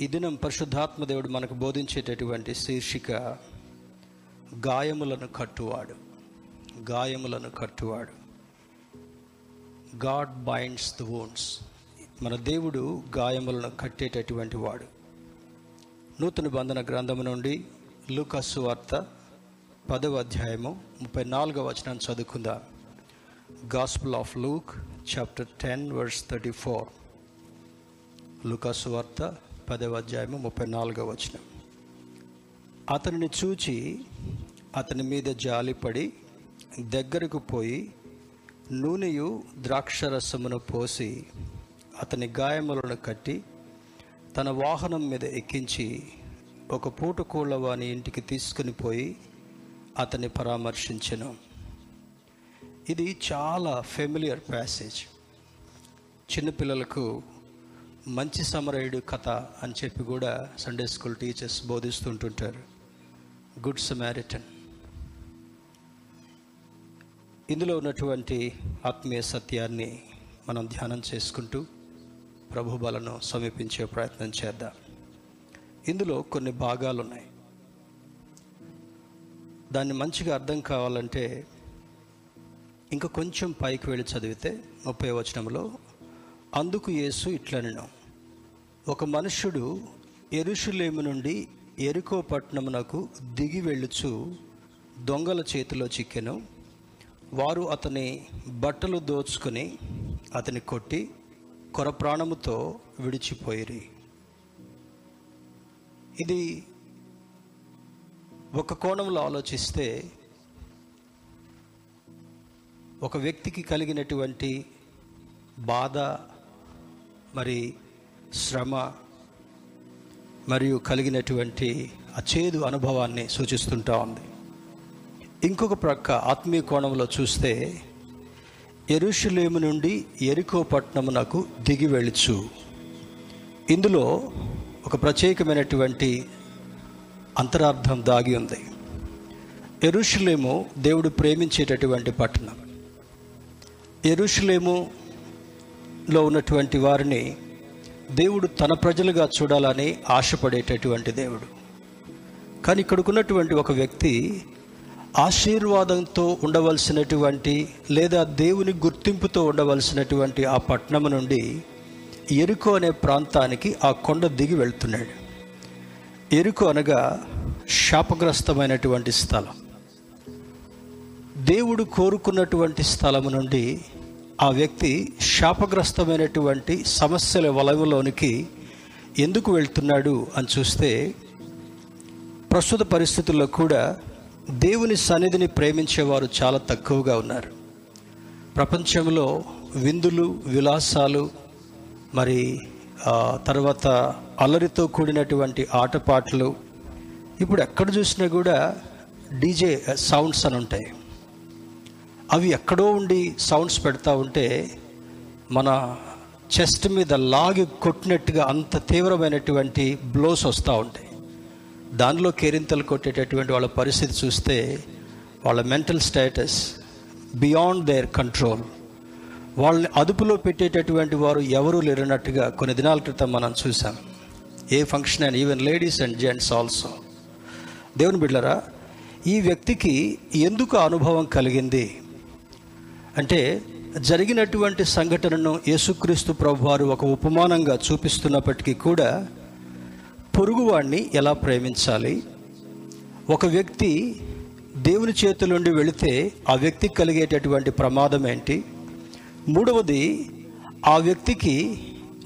ఈ దినం పరిశుద్ధాత్మ దేవుడు మనకు బోధించేటటువంటి శీర్షిక గాయములను కట్టువాడు. గాయములను కట్టువాడు. గాడ్ బైండ్స్ ద వోన్స్ మన దేవుడు గాయములను కట్టేటటువంటి వాడు. నూతన బంధన గ్రంథము నుండి లూకాసు వార్త పదవ అధ్యాయము ముప్పై నాలుగవ వచనాన్ని చదువుకుందాం. Gospel of Luke chapter ten verse thirty four లూకాసు వార్త పదవ అధ్యాయము ముప్పై నాలుగవ వచనం. అతనిని చూచి అతని మీద జాలిపడి దగ్గరకు పోయి నూనెయు ద్రాక్షరసమును పోసి అతని గాయములను కట్టి తన వాహనం మీద ఎక్కించి ఒక పూట కోళ్ళ వాని ఇంటికి తీసుకుని పోయి అతన్ని పరామర్శించెను. ఇది చాలా ఫెమిలియర్ ప్యాసేజ్ చిన్నపిల్లలకు మంచి సమరయుడు కథ అని చెప్పి కూడా సండే స్కూల్ టీచర్స్ బోధిస్తుంటుంటారు. గుడ్ సమారిటన్ ఇందులో ఉన్నటువంటి ఆత్మీయ సత్యాన్ని మనం ధ్యానం చేసుకుంటూ ప్రభు బలను సమీపించే ప్రయత్నం చేద్దాం. ఇందులో కొన్ని భాగాలు ఉన్నాయి దాన్ని మంచిగా అర్థం కావాలంటే ఇంకా కొంచెం పైకి వెళ్ళి చదివితే ముప్పై వచనంలో అందుకు యేసు ఇట్లనను. ఒక మనుష్యుడు ఎరుషులేము నుండి ఎరుకో పట్టణమునకు దిగి వెళ్ళుచు దొంగల చేతిలో చిక్కెను. వారు అతని బట్టలు దోచుకొని అతని కొట్టి కొర ప్రాణముతో విడిచిపోయిరి. ఇది ఒక కోణంలో ఆలోచిస్తే ఒక వ్యక్తికి కలిగినటువంటి బాధ మరి శ్రమ మరియు కలిగినటువంటి అచేదు అనుభవాన్ని సూచిస్తుంటా ఉంది. ఇంకొక ప్రక్క ఆత్మీయ కోణంలో చూస్తే ఎరుషులేము నుండి ఎరికో పట్టణమునకు దిగి వెళ్ళచ్చు. ఇందులో ఒక ప్రత్యేకమైనటువంటి అంతరార్థం దాగి ఉంది. ఎరుషులేము దేవుడు ప్రేమించేటటువంటి పట్టణం. ఎరుషులేములో ఉన్నటువంటి వారిని దేవుడు తన ప్రజలుగా చూడాలని ఆశపడేటటువంటి దేవుడు. కానీ ఇక్కడికున్నటువంటి ఒక వ్యక్తి ఆశీర్వాదంతో ఉండవలసినటువంటి లేదా దేవుని గుర్తింపుతో ఉండవలసినటువంటి ఆ పట్టణం నుండి ఎరుకు అనే ప్రాంతానికి ఆ కొండ దిగి వెళ్తున్నాడు. ఎరుకు అనగా శాపగ్రస్తమైనటువంటి స్థలం. దేవుడు కోరుకున్నటువంటి స్థలము నుండి ఆ వ్యక్తి శాపగ్రస్తమైనటువంటి సమస్యల వలయంలోనికి ఎందుకు వెళ్తున్నాడు అని చూస్తే ప్రస్తుత పరిస్థితుల్లో కూడా దేవుని సన్నిధిని ప్రేమించేవారు చాలా తక్కువగా ఉన్నారు. ప్రపంచంలో విందులు విలాసాలు మరి తర్వాత అల్లరితో కూడినటువంటి ఆటపాటలు ఇప్పుడు ఎక్కడ చూసినా కూడా డీజే సౌండ్స్ అని ఉంటాయి. అవి ఎక్కడో ఉండి సౌండ్స్ పెడతా ఉంటే మన చెస్ట్ మీద లాగి కొట్టినట్టుగా అంత తీవ్రమైనటువంటి బ్లోస్ వస్తూ ఉంటాయి. దానిలో కేరింతలు కొట్టేటటువంటి వాళ్ళ పరిస్థితి చూస్తే వాళ్ళ mental status beyond their control వాళ్ళని అదుపులో పెట్టేటటువంటి వారు ఎవరూ లేరన్నట్టుగా కొన్ని దినాల క్రితం మనం చూసాం ఏ ఫంక్షన్ అయినా even ladies and gents also దేవుని బిడ్డరా ఈ వ్యక్తికి ఎందుకు అనుభవం కలిగింది? అంటే జరిగినటువంటి సంఘటనను యేసుక్రీస్తు ప్రభు వారు ఒక ఉపమానంగా చూపిస్తున్నప్పటికీ కూడా పొరుగువాడిని ఎలా ప్రేమించాలి? ఒక వ్యక్తి దేవుని చేతులుండి వెళితే ఆ వ్యక్తికి కలిగేటటువంటి ప్రమాదం ఏంటి? మూడవది ఆ వ్యక్తికి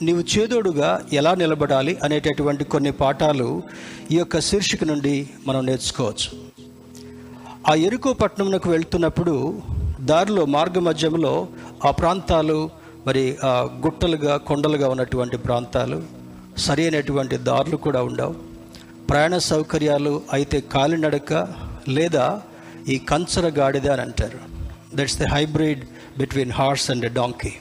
నీవు చేదోడుగా ఎలా నిలబడాలి అనేటటువంటి కొన్ని పాఠాలు ఈ యొక్క శీర్షిక నుండి మనం నేర్చుకోవచ్చు. ఆ ఎరుకో పట్టణంకు వెళ్తున్నప్పుడు దారిలో మార్గ మధ్యంలో ఆ ప్రాంతాలు మరి గుట్టలుగా కొండలుగా ఉన్నటువంటి ప్రాంతాలు సరి అయినటువంటి దారులు కూడా ఉండవు. ప్రయాణ సౌకర్యాలు అయితే కాలినడక లేదా ఈ కంచర గాడిద అని అంటారు. That's the hybrid between horse and donkey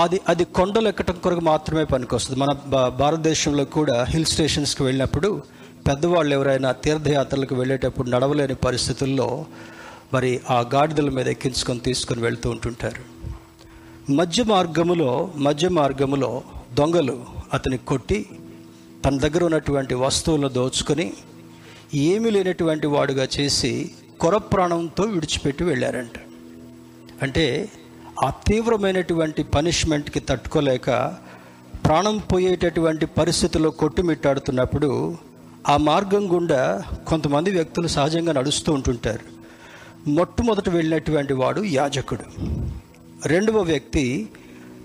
అది అది కొండలు ఎక్కడం కొరకు మాత్రమే పనికొస్తుంది. మన భారతదేశంలో కూడా హిల్ స్టేషన్స్కి వెళ్ళినప్పుడు పెద్దవాళ్ళు ఎవరైనా తీర్థయాత్రలకు వెళ్ళేటప్పుడు నడవలేని పరిస్థితుల్లో మరి ఆ గాడిదల మీద ఎక్కించుకొని తీసుకొని వెళ్తూ ఉంటుంటారు. మధ్య మార్గములో మధ్య మార్గములో దొంగలు అతని కొట్టి తన దగ్గర ఉన్నటువంటి వస్తువులను దోచుకొని ఏమీ లేనటువంటి వాడుగా చేసి కొర ప్రాణంతో విడిచిపెట్టి వెళ్ళారంట. అంటే ఆ తీవ్రమైనటువంటి పనిష్మెంట్కి తట్టుకోలేక ప్రాణం పోయేటటువంటి పరిస్థితుల్లో కొట్టుమిట్టాడుతున్నప్పుడు ఆ మార్గం గుండా కొంతమంది వ్యక్తులు సహజంగా నడుస్తూ ఉంటుంటారు. మొట్టమొదట వెళ్ళినటువంటి వాడు యాజకుడు. రెండవ వ్యక్తి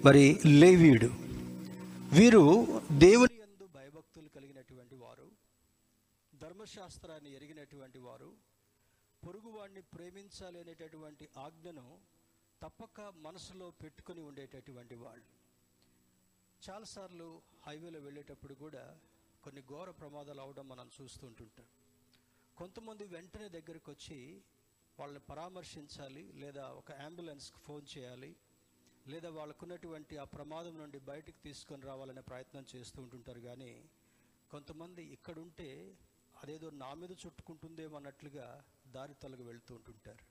మరి లేవీయుడు. వీరు దేవుని యందు భయభక్తులు కలిగినటువంటి వారు ధర్మశాస్త్రాన్ని ఎరిగినటువంటి వారు పొరుగువాడిని ప్రేమించాలి అనేటటువంటి ఆజ్ఞను తప్పక మనసులో పెట్టుకొని ఉండేటటువంటి వాళ్ళు. చాలాసార్లు హైవేలో వెళ్ళేటప్పుడు కూడా కొన్ని ఘోర ప్రమాదాలు అవడం మనం చూస్తుంటుంటాం కొంతమంది వెంటనే దగ్గరకు వచ్చి వాళ్ళని పరామర్శించాలి లేదా ఒక అంబులెన్స్కి ఫోన్ చేయాలి లేదా వాళ్ళకున్నటువంటి ఆ ప్రమాదం నుండి బయటికి తీసుకొని రావాలనే ప్రయత్నం చేస్తూ ఉంటుంటారు. కానీ కొంతమంది ఇక్కడుంటే అదేదో నా మీద చుట్టుకుంటుందేమో అన్నట్లుగా దారి తొలగి వెళ్తూ ఉంటుంటారు.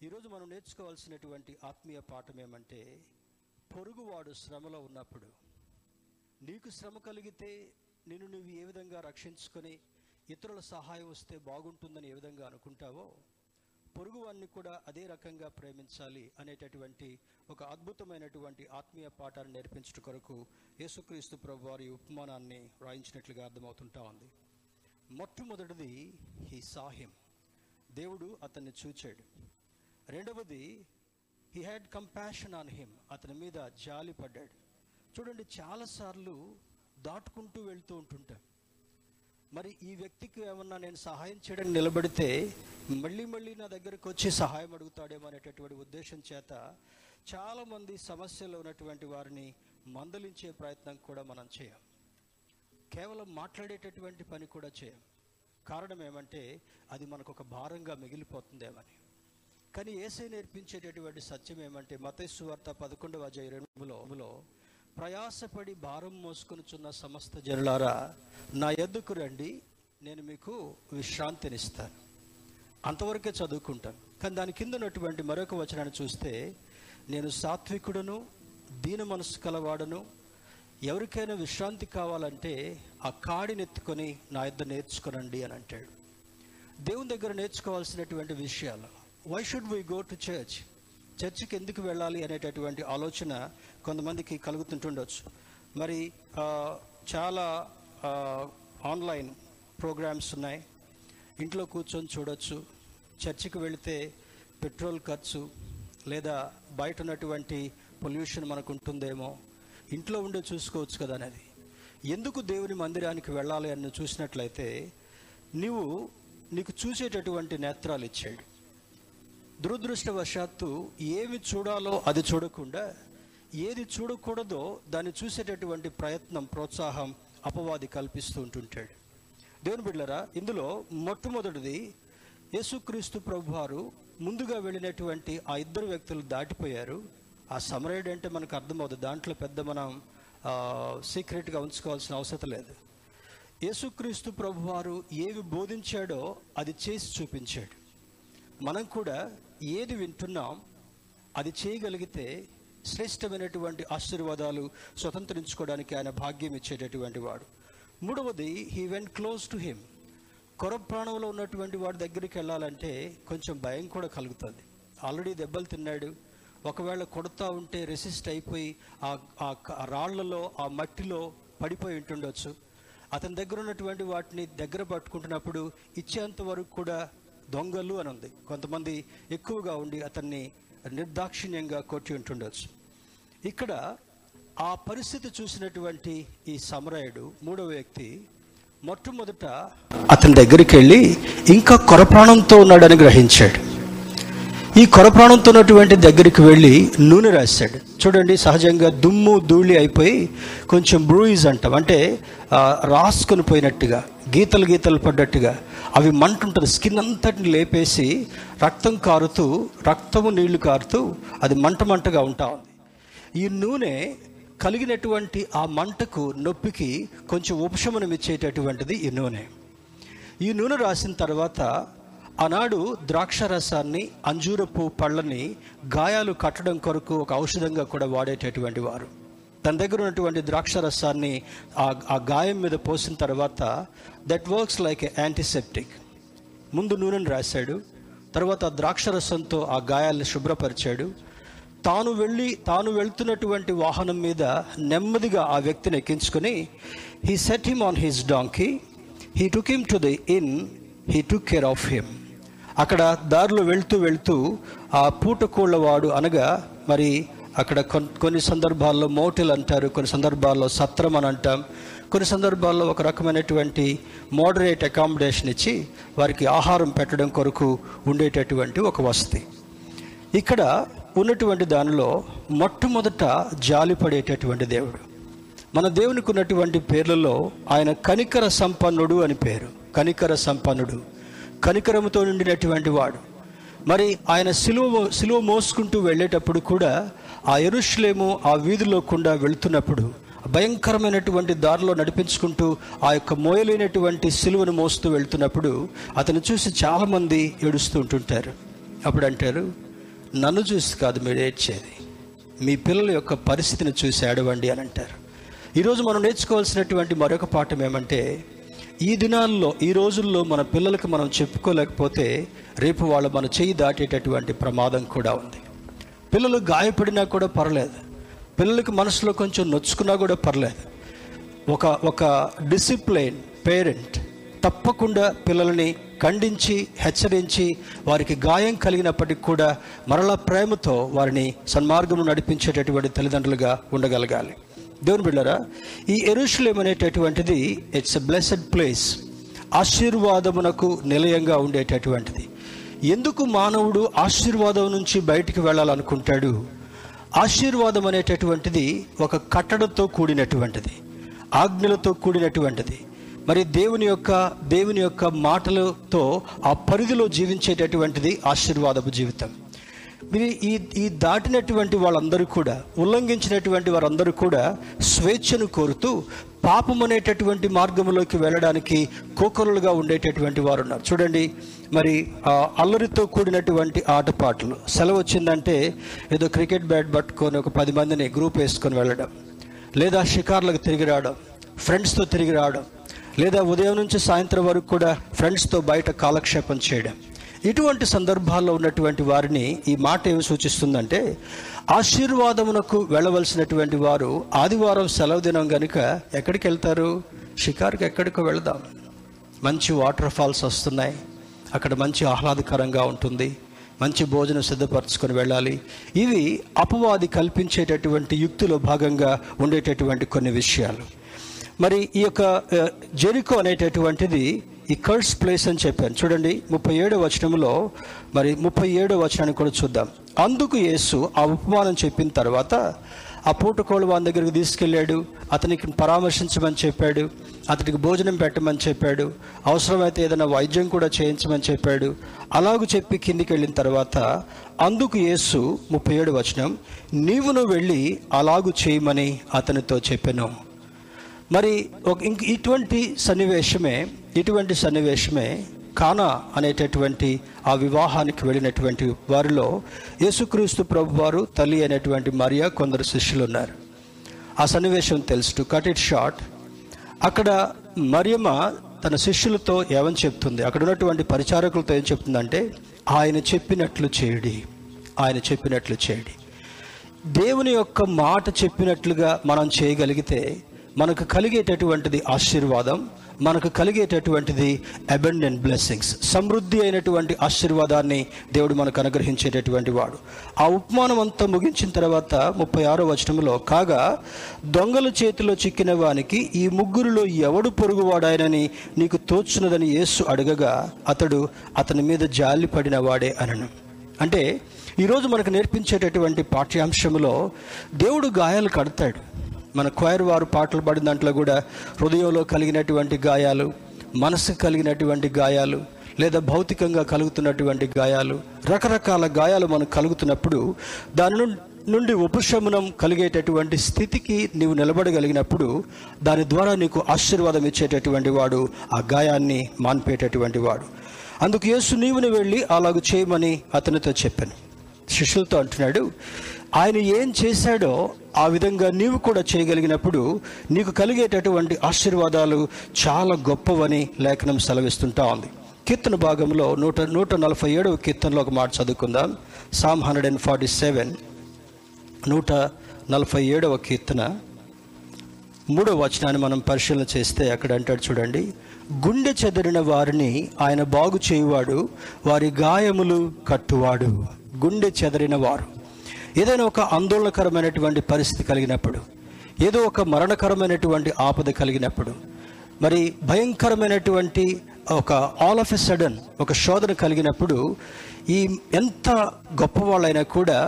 ఈరోజు మనం నేర్చుకోవాల్సినటువంటి ఆత్మీయ పాఠం ఏమంటే పొరుగువాడు శ్రమలో ఉన్నప్పుడు నీకు శ్రమ కలిగితే నిన్ను నువ్వు ఏ విధంగా రక్షించుకొని ఇతరుల సహాయం వస్తే బాగుంటుందని ఏ విధంగా అనుకుంటావో పొరుగువాన్ని కూడా అదే రకంగా ప్రేమించాలి అనేటటువంటి ఒక అద్భుతమైనటువంటి ఆత్మీయ పాఠాన్ని నేర్పించట కొరకు యేసుక్రీస్తు ప్రభు వారి ఉపమానాన్ని రాయించినట్లుగా అర్థమవుతుంటా ఉంది. మొట్టమొదటిది హీ సాహిం. దేవుడు అతన్ని చూచాడు. రెండవది he had compassion on him అతని మీద జాలి పడ్డాడు చూడండి చాలాసార్లు దాటుకుంటూ వెళ్తూ ఉంటుంటాం. మరి ఈ వ్యక్తికి ఏమన్నా నేను సహాయం చేయడం నిలబడితే మళ్ళీ మళ్ళీ నా దగ్గరకు వచ్చి సహాయం అడుగుతాడేమో అనేటటువంటి ఉద్దేశం చేత చాలామంది సమస్యలో ఉన్నటువంటి వారిని మందలించే ప్రయత్నం కూడా మనం చేయం. కేవలం మాట్లాడేటటువంటి పని కూడా చేయం. కారణం ఏమంటే అది మనకు ఒక భారంగా మిగిలిపోతుందేమని. కానీ ఏసై నేర్పించేటటువంటి సత్యం ఏమంటే మతేశ్వార్త పదకొండవ అజయ రెండులో ప్రయాసపడి భారం మోసుకొనుచున్న సమస్త జనులారా నా ఎద్దుకు రండి నేను మీకు విశ్రాంతినిస్తాను. అంతవరకే చదువుకుంటాను. కానీ దాని కింద ఉన్నటువంటి మరొక వచనాన్ని చూస్తే నేను సాత్వికుడును దీన మనసు కలవాడను ఎవరికైనా విశ్రాంతి కావాలంటే ఆ కాడినెత్తుకొని నా ఇద్దరు నేర్చుకునండి అని అంటాడు. దేవుని దగ్గర నేర్చుకోవాల్సినటువంటి విషయాలు why should we go to church చర్చికి ఎందుకు వెళ్ళాలి అనేటటువంటి ఆలోచన కొంతమందికి కలుగుతుంటుండొచ్చు. మరి చాలా ఆన్లైన్ ప్రోగ్రామ్స్ ఉన్నాయి. ఇంట్లో కూర్చొని చూడొచ్చు. చర్చికి వెళితే పెట్రోల్ ఖర్చు లేదా బయట ఉన్నటువంటి పొల్యూషన్ మనకు ఉంటుందేమో ఇంట్లో ఉండే చూసుకోవచ్చు కదా అనేది. ఎందుకు దేవుని మందిరానికి వెళ్ళాలి అని చూసినట్లయితే నీవు నీకు చూసేటటువంటి నేత్రాలు ఇచ్చాడు. దురదృష్టవశాత్తు ఏమి చూడాలో అది చూడకుండా ఏది చూడకూడదో దాన్ని చూసేటటువంటి ప్రయత్నం ప్రోత్సాహం అపవాది కల్పిస్తూ ఉంటుంటాడు. దేవుని బిడ్డలరా ఇందులో మొట్టమొదటిది యేసుక్రీస్తు ప్రభువారు ముందుగా వెళ్ళినటువంటి ఆ ఇద్దరు వ్యక్తులు దాటిపోయారు. ఆ సమరయుడు అంటే మనకు అర్థమవుతుంది దాంట్లో పెద్ద మనం సీక్రెట్గా ఉంచుకోవాల్సిన అవసరం లేదు. యేసుక్రీస్తు ప్రభువారు ఏవి బోధించాడో అది చేసి చూపించాడు. మనం కూడా ఏది వింటున్నాం అది చేయగలిగితే శ్రేష్టమైనటువంటి ఆశీర్వాదాలు స్వతంత్రించుకోవడానికి ఆయన భాగ్యం ఇచ్చేటటువంటి వాడు. మూడవది he went close to him కొర ప్రాణంలో ఉన్నటువంటి వాడి దగ్గరికి వెళ్ళాలంటే కొంచెం భయం కూడా కలుగుతుంది. ఆల్రెడీ దెబ్బలు తిన్నాడు. ఒకవేళ కొడతా ఉంటే రెసిస్ట్ అయిపోయి ఆ ఆ ఆ రాళ్ళలో ఆ మట్టిలో పడిపోయి ఉంటుండొచ్చు. అతని దగ్గర ఉన్నటువంటి వాటిని దగ్గర పట్టుకుంటున్నప్పుడు ఇచ్చేంత వరకు కూడా దొంగలు అని ఉంది. కొంతమంది ఎక్కువగా ఉండి అతన్ని నిర్దాక్షిణ్యంగా కొట్టి ఉంటుండొచ్చు. ఇక్కడ ఆ పరిస్థితి చూసినటువంటి ఈ సమరయుడు మూడవ వ్యక్తి మొట్టమొదట అతని దగ్గరికి వెళ్ళి ఇంకా కొరప్రాణంతో ఉన్నాడని గ్రహించాడు. ఈ కొరప్రాణంతో ఉన్నటువంటి దగ్గరికి వెళ్ళి నూనె రాశాడు. చూడండి సహజంగా దుమ్ము ధూళి అయిపోయి కొంచెం బ్రూయిజ్ అంటాం. అంటే రాసుకొని పోయినట్టుగా గీతలు గీతలు పడ్డట్టుగా అవి మంటుంటుంది. స్కిన్ అంతటిని లేపేసి రక్తం కారుతూ రక్తము నీళ్ళు కారుతూ అది మంట మంటగా ఉంటా ఉంది. ఈ నూనె కలిగినటువంటి ఆ మంటకు నొప్పికి కొంచెం ఉపశమనం ఇచ్చేటటువంటిది ఈ నూనె. ఈ నూనె రాసిన తర్వాత ఆనాడు ద్రాక్ష రసాన్ని అంజూరపు పళ్ళని గాయాలు కట్టడం కొరకు ఒక ఔషధంగా కూడా వాడేటటువంటి వారు. తన దగ్గర ఉన్నటువంటి ద్రాక్ష రసాన్ని ఆ గాయం మీద పోసిన తర్వాత దట్ వర్క్స్ లైక్ యాంటీసెప్టిక్ ముందు నూనెను రాశాడు తర్వాత ఆ ద్రాక్ష రసంతో ఆ గాయాల్ని శుభ్రపరిచాడు. తాను వెళ్ళి తాను వెళ్తున్నటువంటి వాహనం మీద నెమ్మదిగా ఆ వ్యక్తిని ఎక్కించుకొని he set him on his donkey he took him to the inn he took care of him అక్కడ దారిలో వెళ్తూ వెళ్తూ ఆ పూటకోళ్ళవాడు అనగా మరి అక్కడ కొన్ని సందర్భాల్లో మోటెల్ అంటారు కొన్ని సందర్భాల్లో సత్రం అని అంటాం. కొన్ని సందర్భాల్లో ఒక రకమైనటువంటి మోడరేట్ అకామిడేషన్ ఇచ్చి వారికి ఆహారం పెట్టడం కొరకు ఉండేటటువంటి ఒక వసతి. ఇక్కడ ఉన్నటువంటి దానిలో మొట్టమొదట జాలిపడేటటువంటి దేవుడు. మన దేవునికి ఉన్నటువంటి పేర్లలో ఆయన కనికర సంపన్నుడు అని పేరు. కనికర సంపన్నుడు. కనికరముతో నిండినటువంటి వాడు. మరి ఆయన సిలువ సిలువ మోసుకుంటూ వెళ్ళేటప్పుడు కూడా ఆ ఎరుషులేము ఆ వీధిలో గుండా భయంకరమైనటువంటి దారిలో నడిపించుకుంటూ ఆ యొక్క మోయలేనటువంటి సిలువను మోస్తూ వెళ్తున్నప్పుడు అతను చూసి చాలామంది ఏడుస్తూ ఉంటుంటారు. అప్పుడు అంటారు నన్ను చూసి కాదు మీరు ఏడ్చేది. మీ పిల్లల యొక్క పరిస్థితిని చూసి ఏడవండి అని అంటారు. ఈరోజు మనం నేర్చుకోవాల్సినటువంటి మరొక పాఠం ఏమంటే ఈ దినాల్లో ఈ రోజుల్లో మన పిల్లలకు మనం చెప్పుకోలేకపోతే రేపు వాళ్ళు మన చేయి దాటేటటువంటి ప్రమాదం కూడా ఉంది. పిల్లలు గాయపడినా కూడా పర్లేదు. పిల్లలకి మనసులో కొంచెం నొచ్చుకున్నా కూడా పర్లేదు. ఒక ఒక డిసిప్లైన్ పేరెంట్ తప్పకుండా పిల్లల్ని ఖండించి హెచ్చరించి వారికి గాయం కలిగినప్పటికీ కూడా మరలా ప్రేమతో వారిని సన్మార్గంలో నడిపించేటటువంటి తల్లిదండ్రులుగా ఉండగలగాలి. దేవుని బిళ్ళరా ఈ ఎరుషులేం అనేటటువంటిది ఇట్స్ ఎ బ్లెస్డ్ ప్లేస్ ఆశీర్వాదమునకు నిలయంగా ఉండేటటువంటిది. ఎందుకు మానవుడు ఆశీర్వాదం నుంచి బయటికి వెళ్ళాలనుకుంటాడు? ఆశీర్వాదం అనేటటువంటిది ఒక కట్టడంతో కూడినటువంటిది ఆజ్ఞలతో కూడినటువంటిది. మరి దేవుని యొక్క దేవుని యొక్క మాటలతో ఆ పరిధిలో జీవించేటటువంటిది ఆశీర్వాదపు జీవితం. మీరు ఈ ఈ దాటినటువంటి వాళ్ళందరూ కూడా ఉల్లంఘించినటువంటి వారందరూ కూడా స్వేచ్ఛను కోరుతూ పాపం అనేటటువంటి మార్గంలోకి వెళ్ళడానికి కోకరులుగా ఉండేటటువంటి వారు ఉన్నారు చూడండి మరి అల్లరితో కూడినటువంటి ఆటపాటలు. సెలవు వచ్చిందంటే ఏదో క్రికెట్ బ్యాట్ పట్టుకొని ఒక పది మందిని గ్రూప్ వేసుకొని వెళ్ళడం. లేదా షికార్లకు తిరిగి రావడం ఫ్రెండ్స్తో తిరిగి రావడం లేదా ఉదయం నుంచి సాయంత్రం వరకు కూడా ఫ్రెండ్స్తో బయట కాలక్షేపం చేయడం. ఇటువంటి సందర్భాల్లో ఉన్నటువంటి వారిని ఈ మాట ఏమి సూచిస్తుందంటే ఆశీర్వాదమునకు వెళ్ళవలసినటువంటి వారు ఆదివారం సెలవు దినం కనుక ఎక్కడికి వెళ్తారు? షికార్కి ఎక్కడికో వెళదాం. మంచి వాటర్ ఫాల్స్ వస్తున్నాయి. అక్కడ మంచి ఆహ్లాదకరంగా ఉంటుంది. మంచి భోజనం సిద్ధపరచుకొని వెళ్ళాలి. ఇవి అపవాది కల్పించేటటువంటి యుక్తిలో భాగంగా ఉండేటటువంటి కొన్ని విషయాలు. మరి ఈ యొక్క జెరికో అనేటటువంటిది ఈ కర్స్ ప్లేస్ అని చెప్పాను. చూడండి ముప్పై ఏడో వచనంలో మరి ముప్పై ఏడో వచనాన్ని కూడా చూద్దాం. అందుకు యేసు ఆ ఉపమానం చెప్పిన తర్వాత ఆ పూటకోళ్ళు వాని దగ్గరికి తీసుకెళ్ళాడు అతనికి పరామర్శించమని చెప్పాడు అతనికి భోజనం పెట్టమని చెప్పాడు అవసరమైతే ఏదైనా వైద్యం కూడా చేయించమని చెప్పాడు. అలాగూ చెప్పి కిందికి వెళ్ళిన తర్వాత అందుకు యేసు ముప్పై ఏడు వచనం నీవును వెళ్ళి అలాగు చేయమని అతనితో చెప్పాను. మరి ఒక ఇంక ఇటువంటి సన్నివేశమే ఇటువంటి సన్నివేశమే కానా అనేటటువంటి ఆ వివాహానికి వెళ్ళినటువంటి వారిలో యేసుక్రీస్తు ప్రభు వారు తల్లి అనేటువంటి మరియా కొందరు శిష్యులు ఉన్నారు ఆ సన్నివేశం తెలుసు టు కట్ ఇట్ షార్ట్ అక్కడ మరియమ్మ తన శిష్యులతో ఏమని చెప్తుంది? అక్కడ ఉన్నటువంటి పరిచారకులతో ఏం చెప్తుందంటే ఆయన చెప్పినట్లు చేయడి. ఆయన చెప్పినట్లు చేయడి. దేవుని యొక్క మాట చెప్పినట్లుగా మనం చేయగలిగితే మనకు కలిగేటటువంటిది ఆశీర్వాదం మనకు కలిగేటటువంటిది అబెండెంట్ బ్లెస్సింగ్స్ సమృద్ధి అయినటువంటి ఆశీర్వాదాన్ని దేవుడు మనకు అనుగ్రహించేటటువంటి వాడు. ఆ ఉపమానం అంతా ముగించిన తర్వాత ముప్పై ఆరో వచనంలో కాగా దొంగల చేతిలో చిక్కిన వానికి ఈ ముగ్గురిలో ఎవడు పొరుగువాడాయనని నీకు తోచున్నదని యేసు అడగగా అతడు అతని మీద జాలి పడిన వాడే అనను. అంటే ఈరోజు మనకు నేర్పించేటటువంటి పాఠ్యాంశంలో దేవుడు గాయాలు కడతాడు. మన క్వైర్ వారు పాటలు పాడిన దాంట్లో కూడా హృదయంలో కలిగినటువంటి గాయాలు మనసుకు కలిగినటువంటి గాయాలు లేదా భౌతికంగా కలుగుతున్నటువంటి గాయాలు రకరకాల గాయాలు మనకు కలుగుతున్నప్పుడు దాని నుండి నుండి ఉపశమనం కలిగేటటువంటి స్థితికి నీవు నిలబడగలిగినప్పుడు దాని ద్వారా నీకు ఆశీర్వాదం ఇచ్చేటటువంటి వాడు ఆ గాయాన్ని మాన్పేటటువంటి వాడు. అందుకు యేసు నీవుని వెళ్ళి అలాగ చేయమని అతనితో చెప్పాను. శిష్యులతో అంటున్నాడు ఆయన ఏం చేశాడో ఆ విధంగా నీవు కూడా చేయగలిగినప్పుడు నీకు కలిగేటటువంటి ఆశీర్వాదాలు చాలా గొప్పవని లేఖనం సెలవిస్తుంటా ఉంది. కీర్తన భాగంలో నూట నూట నలభై ఏడవ కీర్తనలో ఒక మాట చదువుకుందాం. Psalm hundred and forty seven నూట నలభై ఏడవ కీర్తన. మూడవ వచనాన్ని మనం పరిశీలన చేస్తే అక్కడ అంటాడు చూడండి. గుండె చెదిరిన వారిని ఆయన బాగు చేయువాడు వారి గాయములు కట్టువాడు. గుండె చెదిరిన వారు. ఏదైనా ఒక ఆందోళనకరమైనటువంటి పరిస్థితి కలిగినప్పుడు ఏదో ఒక మరణకరమైనటువంటి ఆపద కలిగినప్పుడు మరి భయంకరమైనటువంటి ఒక ఆల్ ఆఫ్ ఎ సడన్ ఒక శోధన కలిగినప్పుడు ఈ ఎంత గొప్పవాళ్ళైనా కూడా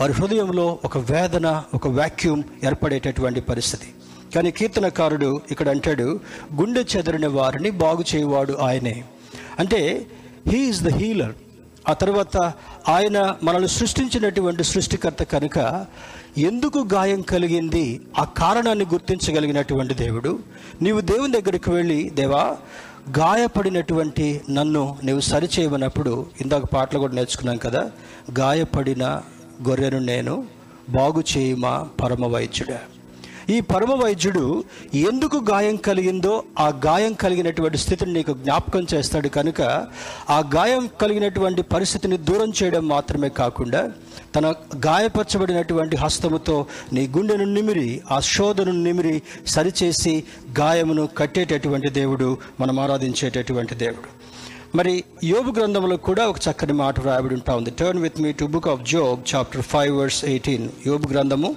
వారి హృదయంలో ఒక వేదన ఒక వాక్యూమ్ ఏర్పడేటటువంటి పరిస్థితి. కానీ కీర్తనకారుడు ఇక్కడ అంటాడు గుండె చెదరిన వారిని బాగు చేయవాడు ఆయనే. అంటే హీ ఈజ్ ద హీలర్ ఆ తర్వాత ఆయన మనల్ని సృష్టించినటువంటి సృష్టికర్త కనుక ఎందుకు గాయం కలిగింది? ఆ కారణాన్ని గుర్తించగలిగినటువంటి దేవుడు. నీవు దేవుని దగ్గరికి వెళ్ళి దేవా గాయపడినటువంటి నన్ను నీవు సరిచేయమన్నప్పుడు ఇందాక పాటలు కూడా నేర్చుకున్నాం కదా గాయపడిన గొర్రెను నేను బాగు చేయమా పరమ వైద్యుడా ఈ పరమ వైద్యుడు ఎందుకు గాయం కలిగిందో ఆ గాయం కలిగినటువంటి స్థితిని నీకు జ్ఞాపకం చేస్తాడు కనుక ఆ గాయం కలిగినటువంటి పరిస్థితిని దూరం చేయడం మాత్రమే కాకుండా తన గాయపరచబడినటువంటి హస్తముతో నీ గుండెను నిమిరి ఆ శోధను నిమిరి సరిచేసి గాయమును కట్టేటటువంటి దేవుడు మనం ఆరాధించేటటువంటి దేవుడు. మరి యోబు గ్రంథంలో కూడా ఒక చక్కని మాట రాయబడి ఉంటా ఉంది. Turn with me to book of Job chapter five verse eighteen యోబు గ్రంథము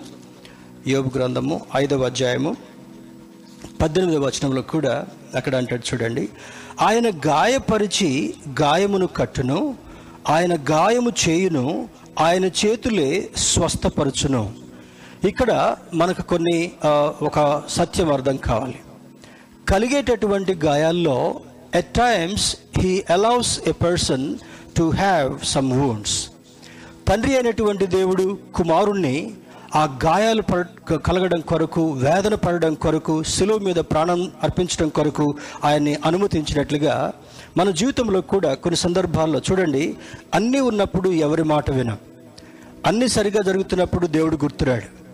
యోబు గ్రంథము ఐదవ అధ్యాయము పద్దెనిమిదవ వచనంలో కూడా అక్కడ అంటాడు చూడండి. ఆయన గాయపరిచి గాయమును కట్టును ఆయన గాయము చేయును ఆయన చేతులే స్వస్థపరచును. ఇక్కడ మనకు కొన్ని ఒక సత్యం అర్థం కావాలి. కలిగేటటువంటి గాయాల్లో at times he allows a person to have some wounds తండ్రి అయినటువంటి దేవుడు కుమారుణ్ణి ఆ గాయాలు పడ కలగడం కొరకు వేదన పడడం కొరకు సులువు మీద ప్రాణం అర్పించడం కొరకు ఆయన్ని అనుమతించినట్లుగా మన జీవితంలో కూడా కొన్ని సందర్భాల్లో చూడండి అన్నీ ఉన్నప్పుడు ఎవరి మాట వినం. అన్నీ సరిగా జరుగుతున్నప్పుడు దేవుడు గుర్తురాడు.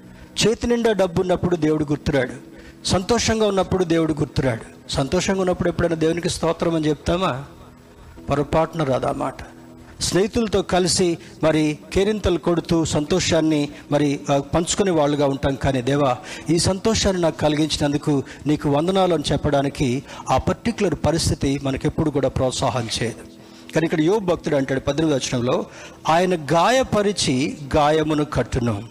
చేతి నిండా డబ్బు ఉన్నప్పుడు దేవుడు గుర్తురాడు. సంతోషంగా ఉన్నప్పుడు దేవుడు గుర్తురాడు. సంతోషంగా ఉన్నప్పుడు ఎప్పుడైనా దేవునికి స్తోత్రం అని చెప్తామా? పొరపాటున రాదా మాట. స్నేహితులతో కలిసి మరి కేరింతలు కొడుతూ సంతోషాన్ని మరి పంచుకునే వాళ్ళుగా ఉంటాం. కానీ దేవా ఈ సంతోషాన్ని నాకు కలిగించినందుకు నీకు వందనాలు అని చెప్పడానికి ఆ పర్టికులర్ పరిస్థితి మనకెప్పుడు కూడా ప్రోత్సాహం చేయదు. కానీ ఇక్కడ యోగ భక్తుడు అంటాడు పద్దెనిమిది వచనంలో ఆయన గాయపరిచి గాయమును కట్టును.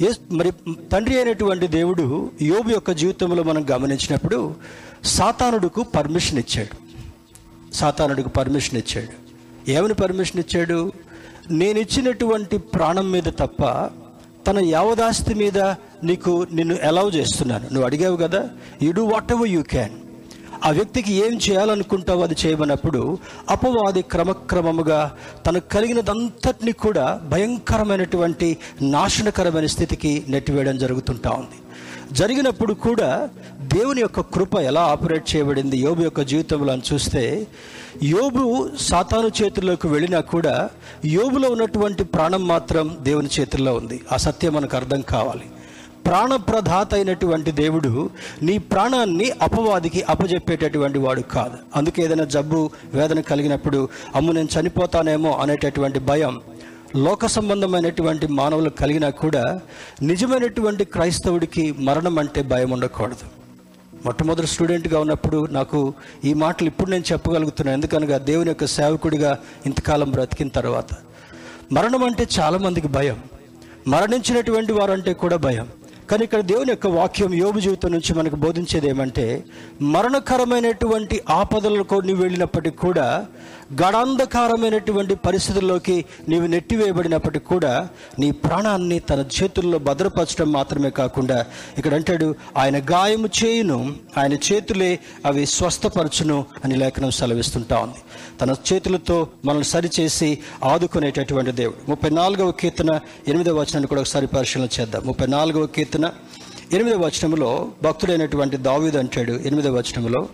ఏ మరి తండ్రి అయినటువంటి దేవుడు యోబు యొక్క జీవితంలో మనం గమనించినప్పుడు సాతానుడుకు పర్మిషన్ ఇచ్చాడు. సాతానుడికి పర్మిషన్ ఇచ్చాడు. ఏమని పర్మిషన్ ఇచ్చాడు? నేను ఇచ్చినటువంటి ప్రాణం మీద తప్ప తన యావదాస్తి మీద నీకు నిన్ను అలౌ చేస్తున్నాను. నువ్వు అడిగావు కదా you do whatever you can ఆ వ్యక్తికి ఏం చేయాలనుకుంటావు అది చేయమన్నప్పుడు అపవాది క్రమక్రమముగా తనకు కలిగినదంతటిని కూడా భయంకరమైనటువంటి నాశనకరమైన స్థితికి నెట్టివేయడం జరుగుతుంటా ఉంది. జరిగినప్పుడు కూడా దేవుని యొక్క కృప ఎలా ఆపరేట్ చేయబడింది? యోబు యొక్క జీవితంలో అని చూస్తే యోబు సాతాను చేతుల్లోకి వెళ్ళినా కూడా యోబులో ఉన్నటువంటి ప్రాణం మాత్రం దేవుని చేతుల్లో ఉంది. ఆ సత్యం మనకు అర్థం కావాలి. ప్రాణప్రదాత అయినటువంటి దేవుడు నీ ప్రాణాన్ని అపవాదికి అపజెప్పేటటువంటి వాడు కాదు. అందుకే ఏదైనా జబ్బు వేదన కలిగినప్పుడు అమ్ము నేను చనిపోతానేమో అనేటటువంటి భయం లోక సంబంధమైనటువంటి మానవులు కలిగినా కూడా నిజమైనటువంటి క్రైస్తవుడికి మరణం అంటే భయం ఉండకూడదు. మొట్టమొదటి స్టూడెంట్గా ఉన్నప్పుడు నాకు ఈ మాటలు ఇప్పుడు నేను చెప్పగలుగుతున్నాను ఎందుకనగా దేవుని యొక్క సేవకుడిగా ఇంతకాలం బ్రతికిన తర్వాత. మరణం అంటే చాలామందికి భయం. మరణించినటువంటి వారంటే కూడా భయం. కానీ ఇక్కడ దేవుని యొక్క వాక్యం యోగు జీవితం నుంచి మనకు బోధించేది ఏమంటే మరణకరమైనటువంటి ఆపదలకు నీవు వెళ్ళినప్పటికీ కూడా గడాంధకారమైనటువంటి పరిస్థితుల్లోకి నీవు నెట్టివేయబడినప్పటికీ కూడా నీ ప్రాణాన్ని తన చేతుల్లో భద్రపరచడం మాత్రమే కాకుండా ఇక్కడ అంటాడు ఆయన గాయము చేయును ఆయన చేతులే అవి స్వస్థపరచును అని లేఖనం సెలవిస్తుంటా ఉంది. తన చేతులతో మనల్ని సరిచేసి ఆదుకునేటటువంటి దేవుడు. ముప్పై నాలుగవ కీర్తన ఎనిమిదవ వచనాన్ని కూడా ఒకసారి పరిశీలన చేద్దాం. ముప్పై నాలుగవ కీర్తన ఎనిమిదవ వచనంలో భక్తుడైనటువంటి దావీదు అంటాడు ఎనిమిదవ వచనంలో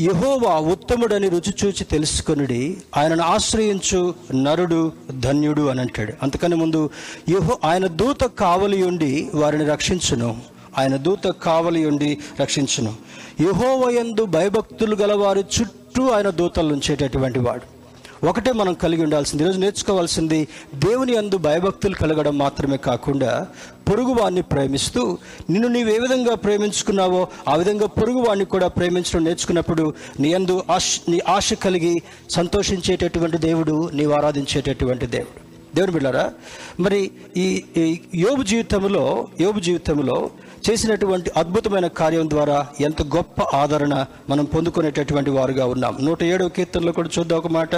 యహోవా ఉత్తముడని రుచి చూచి తెలుసుకొనుడి ఆయనను ఆశ్రయించు నరుడు ధన్యుడు అని అంటాడు. అంతకని ముందు యహో ఆయన దూత కావలి ఉండి వారిని రక్షించును. ఆయన దూత కావలి ఉండి రక్షించును. యహోవయందు భయభక్తులు గలవారి చుట్టూ ఆయన దూతలు ఉంచేటటువంటి వాడు. ఒకటే మనం కలిగి ఉండాల్సింది. ఈరోజు నేర్చుకోవాల్సింది దేవుని అందు భయభక్తులు కలగడం మాత్రమే కాకుండా పొరుగువాడిని ప్రేమిస్తూ నిన్ను నీవు ఏ విధంగా ప్రేమించుకున్నావో ఆ విధంగా పొరుగువాడిని కూడా ప్రేమించడం నేర్చుకున్నప్పుడు నీ అందు ఆశ నీ ఆశ కలిగి సంతోషించేటటువంటి దేవుడు నీవు ఆరాధించేటటువంటి దేవుడు. దేవుని బిళ్ళారా మరి ఈ ఈ యోబు జీవితంలో యోబు జీవితంలో చేసినటువంటి అద్భుతమైన కార్యం ద్వారా ఎంత గొప్ప ఆదరణ మనం పొందుకునేటటువంటి వారుగా ఉన్నాం. నూట ఏడవ కీర్తనలో కూడా చూద్దాం ఒక మాట.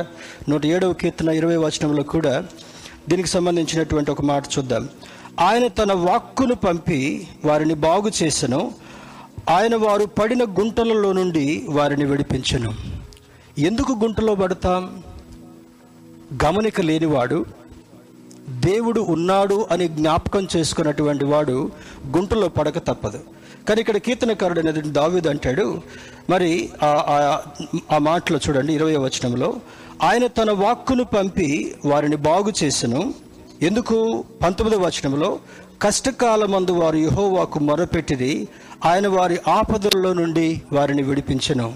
నూట ఏడవ కీర్తన ఇరవై వచనంలో కూడా దీనికి సంబంధించినటువంటి ఒక మాట చూద్దాం. ఆయన తన వాక్కును పంపి వారిని బాగు చేసెను. ఆయన వారు పడిన గుంటలలో నుండి వారిని విడిపించను. ఎందుకు గుంటలో పడతాం? గమనిక లేనివాడు దేవుడు ఉన్నాడు అని జ్ఞాపకం చేసుకున్నటువంటి వాడు గుంటలో పడక తప్పదు. కానీ ఇక్కడ కీర్తనకారుడు అనేది దావీదు అంటాడు మరి ఆ- ఆ- ఆ మాటలో చూడండి ఇరవై వచనంలో ఆయన తన వాక్కును పంపి వారిని బాగు చేసెను. ఎందుకు? పంతొమ్మిదవ వచనంలో కష్టకాలమందు వారు యహోవాకు మొరపెట్టిది ఆయన వారి ఆపదల్లో నుండి వారిని విడిపించను.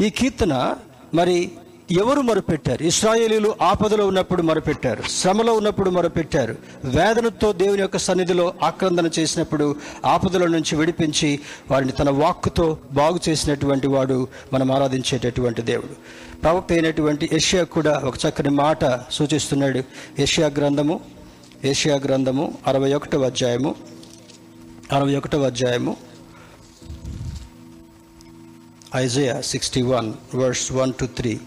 ఈ కీర్తన మరి ఎవరు మొరపెట్టారు? ఇస్రాయేలీలు ఆపదలో ఉన్నప్పుడు మొరపెట్టారు. శ్రమలో ఉన్నప్పుడు మొరపెట్టారు. వేదనతో దేవుని యొక్క సన్నిధిలో ఆక్రందన చేసినప్పుడు ఆపదల నుంచి విడిపించి వారిని తన వాక్కుతో బాగు చేసినటువంటి వాడు మనం ఆరాధించేటటువంటి దేవుడు. ప్రవక్త అయినటువంటి ఏషియా కూడా ఒక చక్కని మాట సూచిస్తున్నాడు. ఏషియా గ్రంథము ఏషియా గ్రంథము అరవై ఒకటవ అధ్యాయము అరవై ఒకటవ అధ్యాయము Isaiah sixty one verse one two three.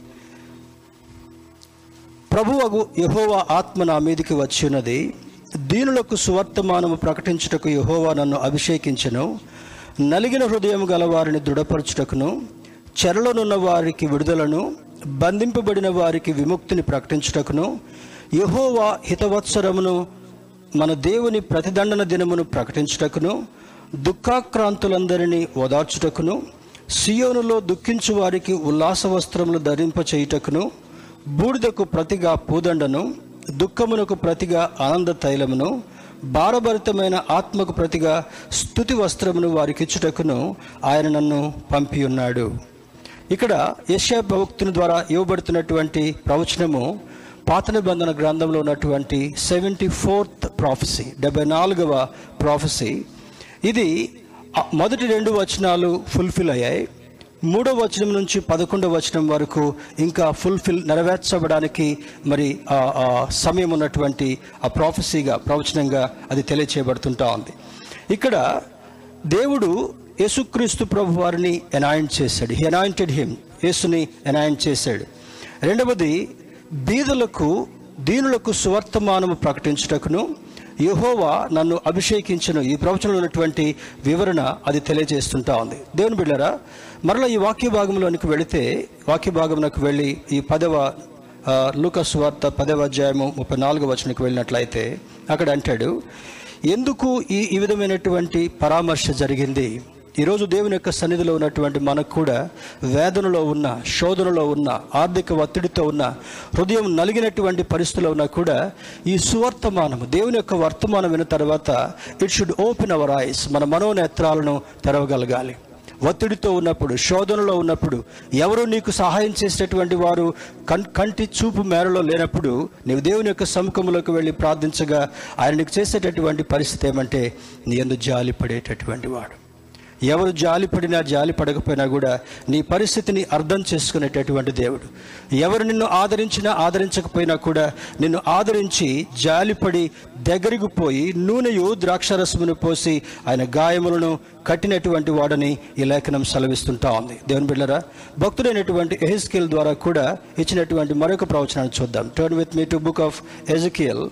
ప్రభువగు యహోవా ఆత్మ నా మీదికి వచ్చినది. దీనులకు సువర్తమానము ప్రకటించుటకు యహోవా నన్ను అభిషేకించను. నలిగిన హృదయం గల వారిని దృఢపరచుటకును. చెరలోనున్న వారికి విడుదలను. బంధింపబడిన వారికి విముక్తిని ప్రకటించుటకును. యహోవా హితవత్సరమును మన దేవుని ప్రతిదండన దినమును ప్రకటించుటకును. దుఃఖాక్రాంతులందరినీ ఓదార్చుటకును. సియోనులో దుఃఖించు వారికి ఉల్లాస వస్త్రములు ధరింప చేయుటకును బూడిదకు ప్రతిగా పూదండను దుఃఖమునకు ప్రతిగా ఆనంద తైలమును భారభరితమైన ఆత్మకు ప్రతిగా స్థుతి వస్త్రమును వారికిచ్చుటకును ఆయన నన్ను పంపి ఉన్నాడు ఇక్కడ యశ్యా భక్తుని ద్వారా ఇవ్వబడుతున్నటువంటి ప్రవచనము పాత నిబంధన గ్రంథంలో ఉన్నటువంటి సెవెంటీ ఫోర్త్ ప్రాఫెసీ డెబ్బై నాలుగవ ప్రాఫెసీ ఇది మొదటి రెండు వచనాలు ఫుల్ఫిల్ అయ్యాయి. మూడో వచనం నుంచి పదకొండో వచనం వరకు ఇంకా ఫుల్ఫిల్ నెరవేర్చబడానికి మరి ఆ సమయం ఉన్నటువంటి ఆ ప్రాఫెసీగా ప్రవచనంగా అది తెలియచేయబడుతుంటా ఉంది. ఇక్కడ దేవుడు యేసుక్రీస్తు ప్రభు వారిని ఎనాయింట్ చేశాడు. హీ అనాయింటెడ్ హిమ్ యేసుని ఎనాయింట్ చేశాడు. రెండవది బీదలకు దీనులకు సువర్తమానము ప్రకటించుటకును యహోవా నన్ను అభిషేకించను. ఈ ప్రవచనంలో ఉన్నటువంటి వివరణ అది తెలియజేస్తుంటా ఉంది. దేవుని బిళ్ళరా మరలా ఈ వాక్య భాగంలోనికి వెళితే వాక్య భాగంలోకి వెళ్ళి ఈ పదవ ఆ, లూకస్ వార్త పదవ అధ్యాయము ముప్పై నాలుగో వచనకు వెళ్ళినట్లయితే అక్కడ అంటాడు ఎందుకు ఈ ఈ విధమైనటువంటి పరామర్శ జరిగింది? ఈరోజు దేవుని యొక్క సన్నిధిలో ఉన్నటువంటి మనకు కూడా వేదనలో ఉన్న శోధనలో ఉన్న ఆర్థిక ఒత్తిడితో ఉన్న హృదయం నలిగినటువంటి పరిస్థితిలో ఉన్నా కూడా ఈ సువర్తమానము దేవుని యొక్క వర్తమానం విన్న తర్వాత it should open our eyes మన మనోనేత్రాలను తెరవగలగాలి. ఒత్తిడితో ఉన్నప్పుడు శోధనలో ఉన్నప్పుడు ఎవరు నీకు సహాయం చేసేటటువంటి వారు కం కంటి చూపు మేరలో లేనప్పుడు నీవు దేవుని యొక్క సముఖంలోకి వెళ్ళి ప్రార్థించగా ఆయన నీకు చేసేటటువంటి పరిస్థితి ఏమంటే నీ ఎందు జాలి పడేటటువంటి వాడు. ఎవరు జాలి పడినా జాలి పడకపోయినా కూడా నీ పరిస్థితిని అర్థం చేసుకునేటటువంటి దేవుడు. ఎవరు నిన్ను ఆదరించినా ఆదరించకపోయినా కూడా నిన్ను ఆదరించి జాలిపడి దగ్గరికి పోయి నూనెయు ద్రాక్షరసమును పోసి ఆయన గాయములను కట్టినటువంటి వాడని ఈ లేఖనం సెలవిస్తుంటా ఉంది. దేవుని బిళ్ళరా భక్తుడైనటువంటి ఎహెస్కేల్ ద్వారా కూడా ఇచ్చినటువంటి మరొక ప్రవచనాన్ని చూద్దాం. Turn with me to book of Ezekiel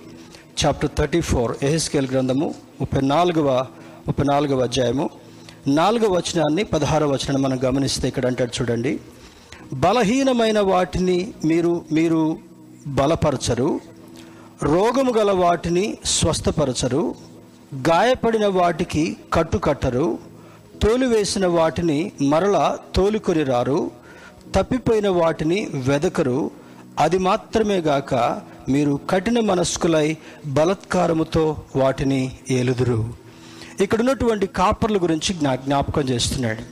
chapter thirty four ఎహెస్కేల్ గ్రంథము ముప్పై నాలుగవ ముప్పై నాలుగవ అధ్యాయము. నాలుగో వచనాన్ని పదహార వచనాన్ని మనం గమనిస్తే ఇక్కడ అంటాడు చూడండి. బలహీనమైన వాటిని మీరు మీరు బలపరచరు. రోగము గల వాటిని స్వస్థపరచరు. గాయపడిన వాటికి కట్టుకట్టరు తోలివేసిన వాటిని మరల తోలుకొని రారు. తప్పిపోయిన వాటిని వెదకరు. అది మాత్రమే గాక మీరు కఠిన మనస్కులై బలత్కారముతో వాటిని ఏలుదురు. ఇక్కడ ఉన్నటువంటి కాపర్ల గురించి జ్ఞా జ్ఞాపకం చేస్తున్నాడు.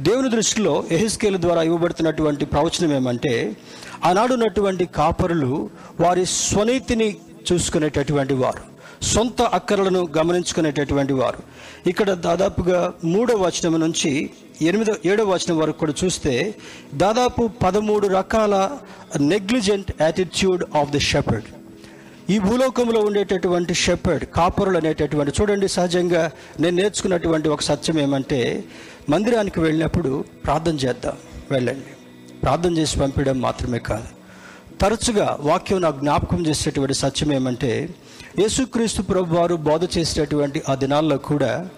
దేవుని దృష్టిలో ఎహిస్కేల్ ద్వారా ఇవ్వబడుతున్నటువంటి ప్రవచనం ఏమంటే ఆనాడు ఉన్నటువంటి కాపరులు వారి స్వనీతిని చూసుకునేటటువంటి వారు సొంత అక్కరలను గమనించుకునేటటువంటి వారు. ఇక్కడ దాదాపుగా మూడో వచనం నుంచి ఎనిమిదో ఏడో వచనం వరకు కూడా చూస్తే దాదాపు పదమూడు రకాల negligent attitude of the shepherd. ఈ భూలోకంలో ఉండేటటువంటి షెపర్డ్ కాపరులు అనేటటువంటి చూడండి సహజంగా నేను నేర్చుకున్నటువంటి ఒక సత్యం ఏమంటే మందిరానికి వెళ్ళినప్పుడు ప్రార్థన చేద్దాం వెళ్ళండి. ప్రార్థన చేసి పంపించడం మాత్రమే కాదు. తరచుగా వాక్యం నాకు జ్ఞాపకం చేసేటువంటి సత్యం ఏమంటే యేసుక్రీస్తు ప్రభు వారు బోధ చేసేటటువంటి ఆ దినాల్లో కూడా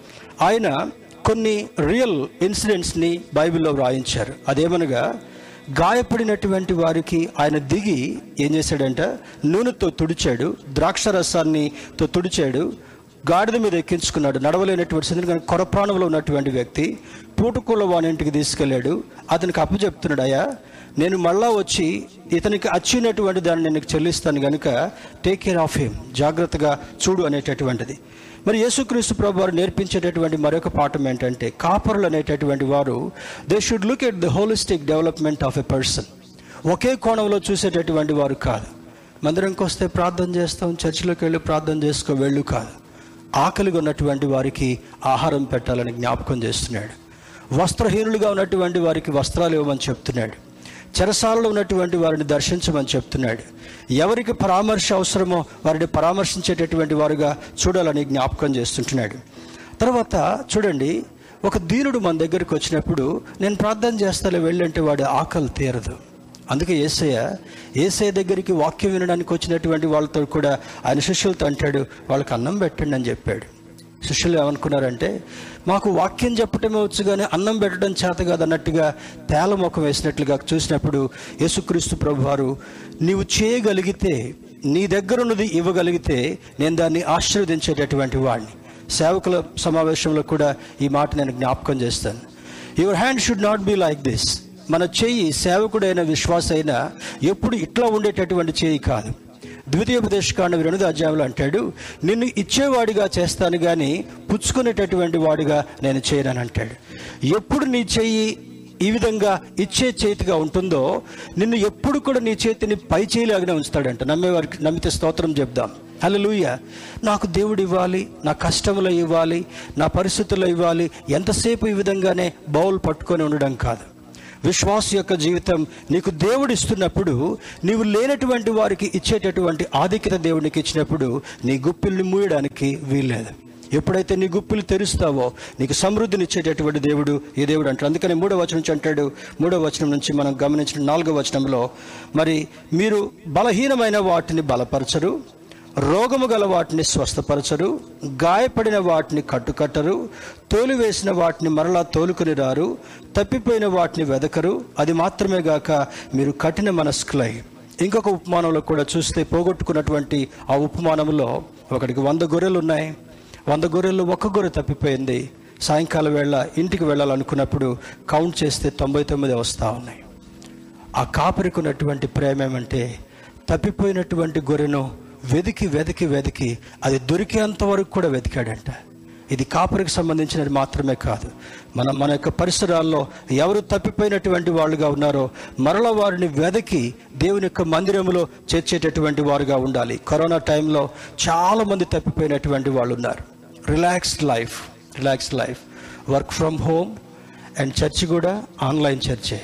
ఆయన కొన్ని రియల్ ఇన్సిడెంట్స్ని బైబిల్లో వ్రాయించారు. అదేమనగా గాయపడినటువంటి వారికి ఆయన దిగి ఏం చేశాడంట? నూనెతో తుడిచాడు ద్రాక్ష రసాన్నితో తుడిచాడు గాడిద మీద ఎక్కించుకున్నాడు. నడవలేనటువంటి స్థితిని కొర ప్రాణంలో ఉన్నటువంటి వ్యక్తి పూటుకూల వాని ఇంటికి తీసుకెళ్ళాడు. అతనికి అప్పచెప్తున్నాడు అయ్యా నేను మళ్ళా వచ్చి ఇతనికి అచ్చినటువంటి దాన్ని నేను చెల్లిస్తాను కనుక టేక్ కేర్ ఆఫ్ హిమ్ జాగ్రత్తగా చూడు అనేటటువంటిది. మరి యేసుక్రీస్తు ప్రభు వారు నేర్పించేటటువంటి మరొక పాఠం ఏంటంటే కాపరులు అనేటటువంటి వారు they should look at the holistic development of a person ఒకే కోణంలో చూసేటటువంటి వారు కాదు. మందిరంకి వస్తే ప్రార్థన చేస్తాం చర్చిలోకి వెళ్ళి ప్రార్థన చేసుకో వెళ్ళు కాదు. ఆకలిగా ఉన్నటువంటి వారికి ఆహారం పెట్టాలని జ్ఞాపకం చేస్తున్నాడు. వస్త్రహీనులుగా ఉన్నటువంటి వారికి వస్త్రాలు ఇవ్వమని చెప్తున్నాడు. చెరసాలలో ఉన్నటువంటి వారిని దర్శించమని చెప్తున్నాడు. ఎవరికి పరామర్శ అవసరమో వారిని పరామర్శించేటటువంటి వారుగా చూడాలని జ్ఞాపకం చేస్తుంటున్నాడు. తర్వాత చూడండి ఒక దీనుడు మన దగ్గరికి వచ్చినప్పుడు నేను ప్రార్థన చేస్తాను వెళ్ళంటే వాడి ఆకలి తీరదు. అందుకే ఏసయ్య ఏసయ్య దగ్గరికి వాక్యం వినడానికి వచ్చినటువంటి వాళ్ళతో కూడా ఆయన శిష్యులతో అంటాడు వాళ్ళకి అన్నం పెట్టండి అని చెప్పాడు. శిష్యులు ఏమనుకున్నారంటే మాకు వాక్యం చెప్పటమే వచ్చు కానీ అన్నం పెట్టడం చేత కాదన్నట్టుగా తేలముఖం వేసినట్లుగా చూసినప్పుడు యేసుక్రీస్తు ప్రభు వారు నీవు చేయగలిగితే నీ దగ్గరున్నది ఇవ్వగలిగితే నేను దాన్ని ఆశీర్వదించేటటువంటి వాడిని సేవకుల సమావేశంలో కూడా ఈ మాట నేను జ్ఞాపకం చేస్తాను. Your hand should not be like this మన చేయి సేవకుడైన విశ్వాసైన ఎప్పుడు ఇట్లా ఉండేటటువంటి చేయి కాదు. ద్వితీయోపదేశకాండ రెండు అధ్యాయంలో అంటాడు నిన్ను ఇచ్చేవాడిగా చేస్తాను కానీ పుచ్చుకునేటటువంటి వాడిగా నేను చేయనని అంటాడు. ఎప్పుడు నీ చెయ్యి ఈ విధంగా ఇచ్చే చేతిగా ఉంటుందో నిన్ను ఎప్పుడు కూడా నీ చేతిని పై చేయలాగానే ఉంచుతాడంట. నమ్మేవారికి నమ్మితే స్తోత్రం చెప్దాం. హల్లెలూయా. నాకు దేవుడు ఇవ్వాలి నా కష్టములు ఇవ్వాలి నా పరిస్థితుల్లో ఇవ్వాలి ఎంతసేపు ఈ విధంగానే బౌల్ పట్టుకొని ఉండడం కాదు. విశ్వాస యొక్క జీవితం నీకు దేవుడు ఇస్తున్నప్పుడు నీవు లేనటువంటి వారికి ఇచ్చేటటువంటి ఆధిక్యత దేవునికి ఇచ్చినప్పుడు నీ గుప్పిల్ని మూయడానికి వీల్లేదు. ఎప్పుడైతే నీ గుప్పిలు తెరుస్తావో నీకు సమృద్ధిని ఇచ్చేటటువంటి దేవుడు ఈ దేవుడు అంటాడు. అందుకని మూడో వచనం నుంచి అంటాడు. మూడో వచనం నుంచి మనం గమనించిన నాలుగో వచనంలో మరి మీరు బలహీనమైన వాటిని బలపరచరు రోగము గల వాటిని స్వస్థపరచరు గాయపడిన వాటిని కట్టుకట్టరు తోలివేసిన వాటిని మరలా తోలుకుని రారు తప్పిపోయిన వాటిని వెదకరు. అది మాత్రమే గాక మీరు కఠిన మనస్కులై. ఇంకొక ఉపమానంలో కూడా చూస్తే పోగొట్టుకున్నటువంటి ఆ ఉపమానంలో ఒకడికి వంద గొర్రెలు ఉన్నాయి. వంద గొర్రెలు ఒక్క గొర్రె తప్పిపోయింది. సాయంకాలం వేళ ఇంటికి వెళ్ళాలనుకున్నప్పుడు కౌంట్ చేస్తే తొంభై తొమ్మిది వస్తూ ఉన్నాయి. ఆ కాపరికి ఉన్నటువంటి ప్రేమ ఏమంటే తప్పిపోయినటువంటి గొర్రెను వెతికి వెతికి వెతికి అది దొరికేంత వరకు కూడా వెతికాడంట. ఇది కాపరికి సంబంధించినది మాత్రమే కాదు. మన మన యొక్క పరిసరాల్లో ఎవరు తప్పిపోయినటువంటి వాళ్ళుగా ఉన్నారో మరల వారిని వెదకి దేవుని యొక్క మందిరంలో చేర్చేటటువంటి వారుగా ఉండాలి. కరోనా టైంలో చాలామంది తప్పిపోయినటువంటి వాళ్ళు ఉన్నారు. Relaxed life relaxed life. Work from home and church కూడా ఆన్లైన్ చర్చే.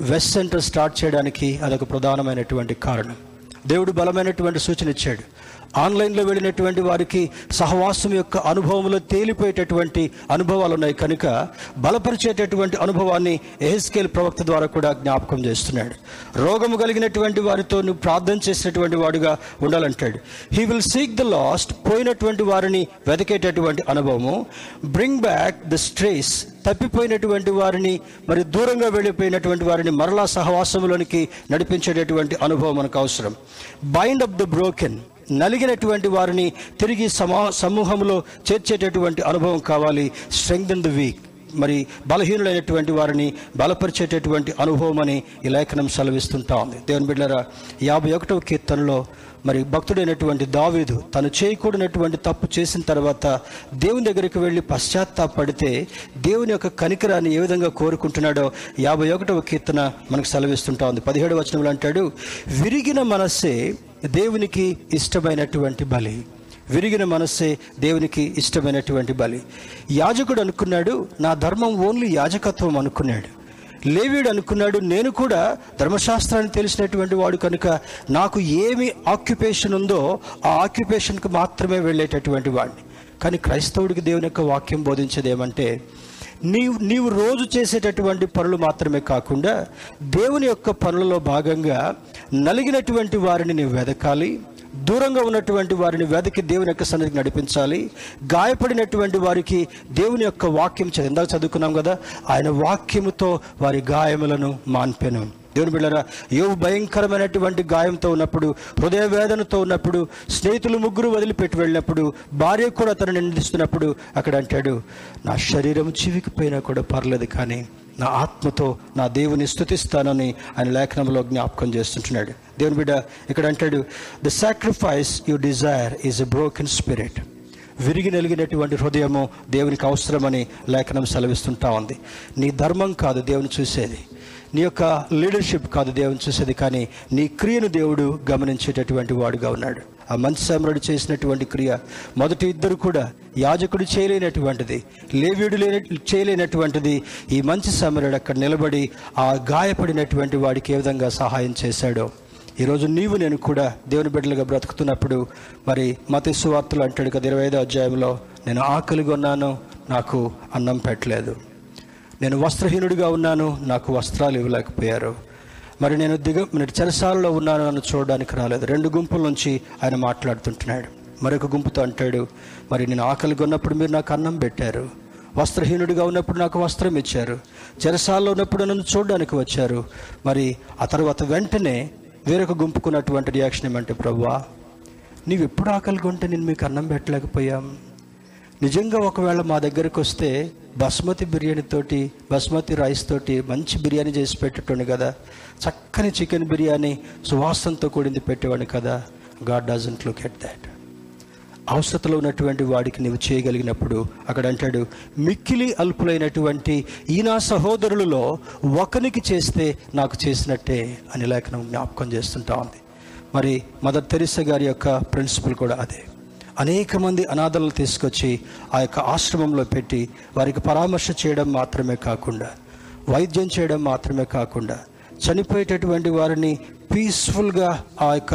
వెస్ట్ సెంటర్ స్టార్ట్ చేయడానికి అదొక ప్రధానమైనటువంటి కారణం. దేవుడు బలమైనటువంటి సూచన ఇచ్చాడు. ఆన్లైన్లో వెళ్ళినటువంటి వారికి సహవాసం యొక్క అనుభవంలో తేలిపోయేటటువంటి అనుభవాలు ఉన్నాయి కనుక బలపరిచేటటువంటి అనుభవాన్ని ఎహెస్కేల్ ప్రవక్త ద్వారా కూడా జ్ఞాపకం చేస్తున్నాడు. రోగము కలిగినటువంటి వారితో నువ్వు ప్రార్థన చేసినటువంటి వాడుగా ఉండాలంటాడు. He will seek the lost పోయినటువంటి వారిని వెతికేటటువంటి అనుభవము. బ్రింగ్ బ్యాక్ ద స్ట్రేస్ తప్పిపోయినటువంటి వారిని మరి దూరంగా వెళ్ళిపోయినటువంటి వారిని మరలా సహవాసంలోనికి నడిపించేటటువంటి అనుభవం మనకు అవసరం. బైండ్ అప్ ద బ్రోకెన్ నలిగినటువంటి వారిని తిరిగి సమా సమూహంలో చేర్చేటటువంటి అనుభవం కావాలి. స్ట్రెంగ్త్ ద వీక్ మరి బలహీనులైనటువంటి వారిని బలపరిచేటటువంటి అనుభవం అని ఈ లేఖనం సెలవిస్తుంటా ఉంది. దేవుని బిడ్డరా యాభై ఒకటవ కీర్తనలో మరి భక్తుడైనటువంటి దావీదు తను చేయకూడనటువంటి తప్పు చేసిన తర్వాత దేవుని దగ్గరికి వెళ్ళి పశ్చాత్తాపడితే దేవుని యొక్క కనికరాన్ని ఏ విధంగా కోరుకుంటున్నాడో యాభై ఒకటవ కీర్తన మనకు సెలవిస్తుంటా ఉంది. పదిహేడు వచనంలో అంటాడు విరిగిన మనస్సే దేవునికి ఇష్టమైనటువంటి బలి. విరిగిన మనస్సే దేవునికి ఇష్టమైనటువంటి బలి. యాజకుడు అనుకున్నాడు నా ధర్మం ఓన్లీ యాజకత్వం అనుకున్నాడు. లేవీడు అనుకున్నాడు నేను కూడా ధర్మశాస్త్రాన్ని తెలిసినటువంటి వాడు కనుక నాకు ఏమి ఆక్యుపేషన్ ఉందో ఆ ఆక్యుపేషన్కి మాత్రమే వెళ్ళేటటువంటి వాడిని. కానీ క్రైస్తవుడికి దేవుని యొక్క వాక్యం బోధించేది ఏమంటే నీవు నీవు రోజు చేసేటటువంటి పనులు మాత్రమే కాకుండా దేవుని యొక్క పనులలో భాగంగా నలిగినటువంటి వారిని నీవు వెదకాలి దూరంగా ఉన్నటువంటి వారిని వెదకి దేవుని యొక్క సన్నిధికి నడిపించాలి గాయపడినటువంటి వారికి దేవుని యొక్క వాక్యం ఇందాక చదువుకున్నాం కదా ఆయన వాక్యముతో వారి గాయములను మాన్పెను. దేవుని బిళ్ళరా యోగు భయంకరమైనటువంటి గాయంతో ఉన్నప్పుడు హృదయ వేదనతో ఉన్నప్పుడు స్నేహితులు ముగ్గురు వదిలిపెట్టి వెళ్ళినప్పుడు భార్య కూడా అతను నిందిస్తున్నప్పుడు అక్కడ అంటాడు నా శరీరం చివికిపోయినా కూడా పర్లేదు కానీ నా ఆత్మతో నా దేవుని స్థుతిస్తానని ఆయన లేఖనంలో జ్ఞాపకం చేస్తుంటున్నాడు. దేవుని బిడ్డ ఇక్కడ అంటాడు the sacrifice you desire is a broken spirit విరిగి నలిగినటువంటి హృదయము దేవునికి అవసరమని లేఖనం సెలవిస్తుంటా ఉంది. నీ ధర్మం కాదు దేవుని చూసేది. నీ యొక్క లీడర్షిప్ కాదు దేవుని చూసేది కానీ నీ క్రియను దేవుడు గమనించేటటువంటి వాడుగా ఉన్నాడు. ఆ మంచి సమరుడు చేసినటువంటి క్రియ మొదటి ఇద్దరు కూడా యాజకుడు చేయలేనటువంటిది లేవ్యుడు లేని చేయలేనటువంటిది ఈ మంచి సమరుడు అక్కడ నిలబడి ఆ గాయపడినటువంటి వాడికి ఏ విధంగా సహాయం చేశాడో. ఈరోజు నీవు నేను కూడా దేవుని బిడ్డలుగా బ్రతుకుతున్నప్పుడు మరి మతేసు వార్తలు అంటాడు కదా ఇరవై ఐదో అధ్యాయంలో నేను ఆకలిగా ఉన్నాను నాకు అన్నం పెట్టలేదు. నేను వస్త్రహీనుడిగా ఉన్నాను నాకు వస్త్రాలు ఇవ్వలేకపోయారు. మరి నేను దిగ నేను చెరసాలలో ఉన్నాను నన్ను చూడడానికి రాలేదు. రెండు గుంపుల నుంచి ఆయన మాట్లాడుతుంటున్నాడు. మరొక గుంపుతో అంటాడు మరి నేను ఆకలిగా ఉన్నప్పుడు మీరు నాకు అన్నం పెట్టారు. వస్త్రహీనుడిగా ఉన్నప్పుడు నాకు వస్త్రం ఇచ్చారు. చెరసాలలో ఉన్నప్పుడు నన్ను చూడడానికి వచ్చారు. మరి ఆ తర్వాత వెంటనే వేరొక గుంపుకున్నటువంటి రియాక్షన్ ఏమంటే ప్రవ్వా నీవు ఎప్పుడు ఆకలిగా ఉంటే నేను మీకు అన్నం పెట్టలేకపోయాం. నిజంగా ఒకవేళ మా దగ్గరకు వస్తే బస్మతి బిర్యానీతోటి బస్మతి రైస్ తోటి మంచి బిర్యానీ చేసి పెట్టేటోని కదా. చక్కని చికెన్ బిర్యానీ సువాసనతో కూడింది పెట్టేవాడిని కదా. God doesn't look at that. అవసరతలో ఉన్నటువంటి వాడికి నీవు చేయగలిగినప్పుడు అక్కడ అంటాడు మిక్కిలి అల్పులైనటువంటి ఈ నా సహోదరులలో ఒకనికి చేస్తే నాకు చేసినట్టే అని లేఖనం జ్ఞాపకం చేస్తుంటా ఉంది. మరి మదర్ తెరిస గారి యొక్క ప్రిన్సిపల్ కూడా అదే. అనేక మంది అనాథలను తీసుకొచ్చి ఆ యొక్క ఆశ్రమంలో పెట్టి వారికి పరామర్శ చేయడం మాత్రమే కాకుండా వైద్యం చేయడం మాత్రమే కాకుండా చనిపోయేటటువంటి వారిని పీస్ఫుల్గా ఆ యొక్క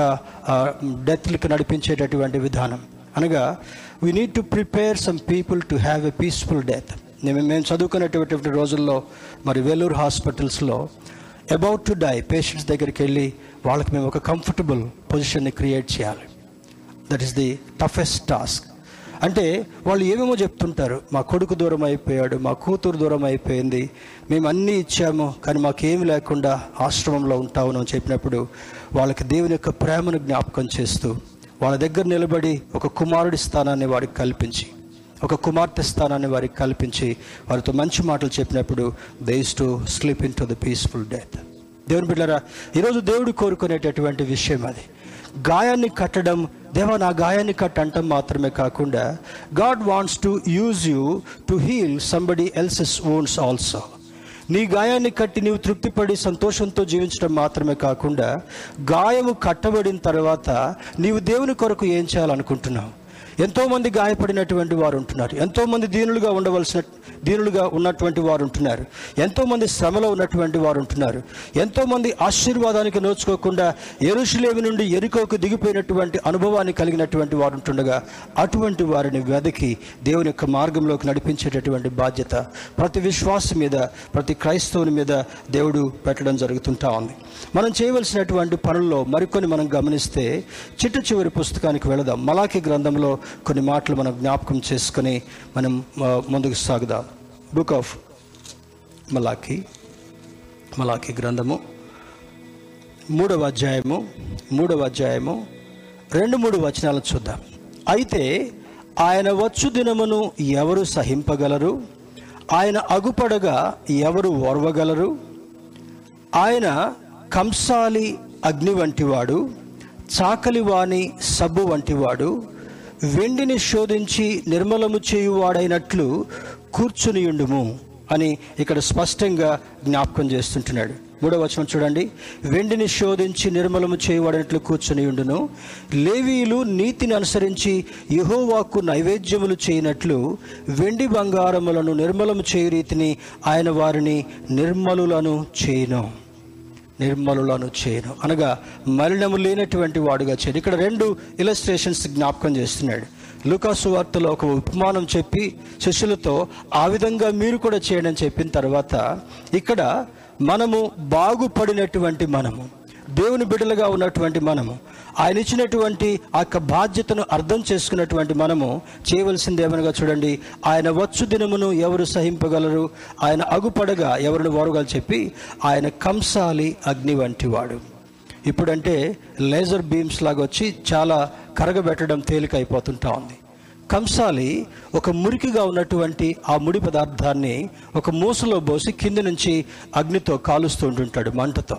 డెత్లకు నడిపించేటటువంటి విధానం. అనగా we need to prepare some people to have a peaceful death మేము మేము చదువుకునేటటువంటి రోజుల్లో మరి వేలూరు హాస్పిటల్స్లో అబౌట్ టు డై పేషెంట్స్ దగ్గరికి వెళ్ళి వాళ్ళకి మేము ఒక కంఫర్టబుల్ పొజిషన్ని క్రియేట్ చేయాలి. That is the toughest task అంటే వాళ్ళు ఏమేమో చెప్తుంటారు మా కొడుకు దూరం అయిపోయాడు మా కూతురు దూరం అయిపోయింది మేము అన్నీ ఇచ్చాము కానీ మాకేమి లేకుండా ఆశ్రమంలో ఉంటామని అని చెప్పినప్పుడు వాళ్ళకి దేవుని యొక్క ప్రేమను జ్ఞాపకం చేస్తూ వాళ్ళ దగ్గర నిలబడి ఒక కుమారుడి స్థానాన్ని వారికి కల్పించి ఒక కుమార్తె స్థానాన్ని వారికి కల్పించి వారితో మంచి మాటలు చెప్పినప్పుడు this to sleep into the peaceful death దేవుని బిడ్డరా ఈరోజు దేవుడు కోరుకునేటటువంటి విషయం అది. గాయాన్ని కట్టడం దేవా నా గాయాన్ని కట్ అంటం మాత్రమే కాకుండా God wants to use you to heal somebody else's owns also నీ గాయాన్ని కట్టి నీవు తృప్తిపడి సంతోషంతో జీవించడం మాత్రమే కాకుండా గాయము కట్టబడిన తర్వాత నీవు దేవుని కొరకు ఏం చేయాలనుకుంటున్నావు? ఎంతోమంది గాయపడినటువంటి వారు ఉంటున్నారు. ఎంతోమంది దీనులుగా ఉండవలసిన దీనులుగా ఉన్నటువంటి వారు ఉంటున్నారు. ఎంతోమంది శ్రమలో ఉన్నటువంటి వారు ఉంటున్నారు. ఎంతోమంది ఆశీర్వాదానికి నోచుకోకుండా ఎరుషులేవి నుండి ఎరుకోకు దిగిపోయినటువంటి అనుభవాన్ని కలిగినటువంటి వారు ఉంటుండగా అటువంటి వారిని వెదకి దేవుని యొక్క మార్గంలోకి నడిపించేటటువంటి బాధ్యత ప్రతి విశ్వాసం మీద ప్రతి క్రైస్తవుని మీద దేవుడు పెట్టడం జరుగుతుంటా ఉంది. మనం చేయవలసినటువంటి పనుల్లో మరికొన్ని మనం గమనిస్తే చిట్ట చివరి పుస్తకానికి వెళదాం. మలాకి గ్రంథంలో కొన్ని మాటలు మనం జ్ఞాపకం చేసుకొని మనం ముందుకు సాగుదాం. బుక్ ఆఫ్ మలాకి మలాకి గ్రంథము మూడవ అధ్యాయము మూడవ అధ్యాయము రెండు మూడు వచనాలు చూద్దాం. అయితే ఆయన వచ్చు దినమును ఎవరు సహింపగలరు? ఆయన అగుపడగా ఎవరు ఓర్వగలరు? ఆయన కంసాలి అగ్ని వంటివాడు చాకలివాణి సబ్బు వంటివాడు వెండిని శోధించి నిర్మలము చేయువాడైనట్లు కూర్చునియుండుము అని ఇక్కడ స్పష్టంగా జ్ఞాపకం చేస్తుంటున్నాడు. మూడవ వచనం చూడండి. వెండిని శోధించి నిర్మలము చేయబడినట్లు కూర్చునియుండును. లేవీలు లేవీయులు నీతిని అనుసరించి యహోవాకు నైవేద్యములు చేయనట్లు వెండి బంగారములను నిర్మలము చేయు రీతిని ఆయన వారిని నిర్మలులను చేయను. నిర్మలులను చేయను. అనగా మలినము లేనటువంటి వాడుగా చేయను. ఇక్కడ రెండు ఇలస్ట్రేషన్స్ జ్ఞాపకం చేస్తున్నాడు. లూకాసు వార్తలో ఒక ఉపమానం చెప్పి శిష్యులతో ఆ విధంగా మీరు కూడా చేయండి అని చెప్పిన తర్వాత ఇక్కడ మనము బాగుపడినటువంటి మనము దేవుని బిడ్డలుగా ఉన్నటువంటి మనము ఆయన ఇచ్చినటువంటి ఆ యొక్క బాధ్యతను అర్థం చేసుకున్నటువంటి మనము చేయవలసింది ఏమనగా చూడండి ఆయన వచ్చు దినమును ఎవరు సహింపగలరు ఆయన అగుపడగా ఎవరిని వారుగా చెప్పి ఆయన కంసాలి అగ్ని వంటివాడు ఇప్పుడంటే లేజర్ బీమ్స్ లాగా వచ్చి చాలా కరగబెట్టడం తేలిక అయిపోతుంటా ఉంది. కంసాలి ఒక మురికిగా ఉన్నటువంటి ఆ ముడి పదార్థాన్ని ఒక మూసలో పోసి కింది నుంచి అగ్నితో కాలుస్తూ ఉంటుంటాడు మంటతో.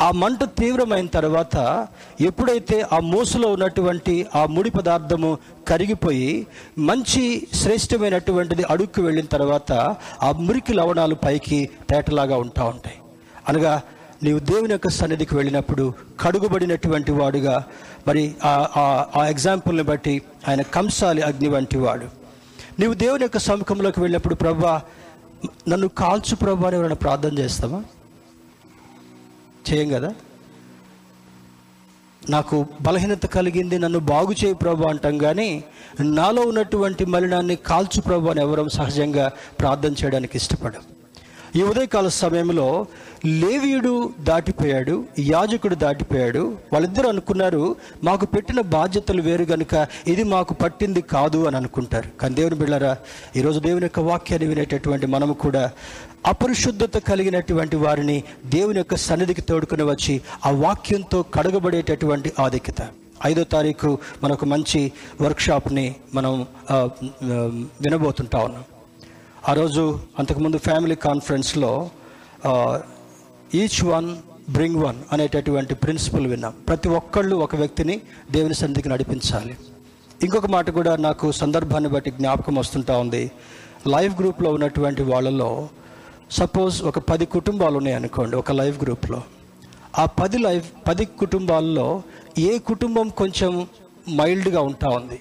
ఆ మంట తీవ్రమైన తర్వాత ఎప్పుడైతే ఆ మూసలో ఉన్నటువంటి ఆ ముడి పదార్థము కరిగిపోయి మంచి శ్రేష్టమైనటువంటిది అడుక్కు వెళ్ళిన తర్వాత ఆ మురికి లవణాలు పైకి తేటలాగా ఉంటా ఉంటాయి. అనగా నీవు దేవుని యొక్క సన్నిధికి వెళ్ళినప్పుడు కడుగుబడినటువంటి వాడుగా మరి ఆ ఎగ్జాంపుల్ని బట్టి ఆయన కంసాలి అగ్ని వంటి వాడు. నీవు దేవుని యొక్క సముఖంలోకి వెళ్ళినప్పుడు ప్రభా నన్ను కాల్చు ప్రభా అని ప్రార్థన చేస్తావా? చేయం కదా? నాకు బలహీనత కలిగింది నన్ను బాగు చేయి ప్రభు అంటాం కానీ నాలో ఉన్నటువంటి మలినాన్ని కాల్చు ప్రభు అని ఎవరం సహజంగా ప్రార్థన చేయడానికి ఇష్టపడం ఈ ఉదయకాల సమయంలో లేవీయుడు దాటిపోయాడు యాజకుడు దాటిపోయాడు. వాళ్ళిద్దరూ అనుకున్నారు మాకు పెట్టిన బాధ్యతలు వేరు గనుక ఇది మాకు పట్టింది కాదు అని అనుకుంటారు. కానీ దేవుని బిళ్ళరా ఈరోజు దేవుని యొక్క వాక్యాన్ని వినేటటువంటి మనము కూడా అపరిశుద్ధత కలిగినటువంటి వారిని దేవుని యొక్క సన్నిధికి తోడుకుని వచ్చి ఆ వాక్యంతో కడగబడేటటువంటి ఆధిక్యత. ఐదో తారీఖు మనకు మంచి వర్క్షాప్ని మనం వినబోతుంటా ఉన్నాం. ఆ రోజు అంతకుముందు ఫ్యామిలీ కాన్ఫరెన్స్లో ఈచ్ వన్ బ్రింగ్ వన్ అనేటటువంటి ప్రిన్సిపల్ విన్నాం. ప్రతి ఒక్కళ్ళు ఒక వ్యక్తిని దేవుని సన్నిధికి నడిపించాలి. ఇంకొక మాట కూడా నాకు సందర్భాన్ని బట్టి జ్ఞాపకం వస్తుంటా ఉంది. లైవ్ గ్రూప్లో ఉన్నటువంటి వాళ్ళలో సపోజ్ ఒక పది కుటుంబాలు ఉన్నాయనుకోండి ఒక లైవ్ గ్రూప్లో ఆ పది లైఫ్ పది కుటుంబాల్లో ఏ కుటుంబం కొంచెం మైల్డ్గా ఉంటా ఉంది?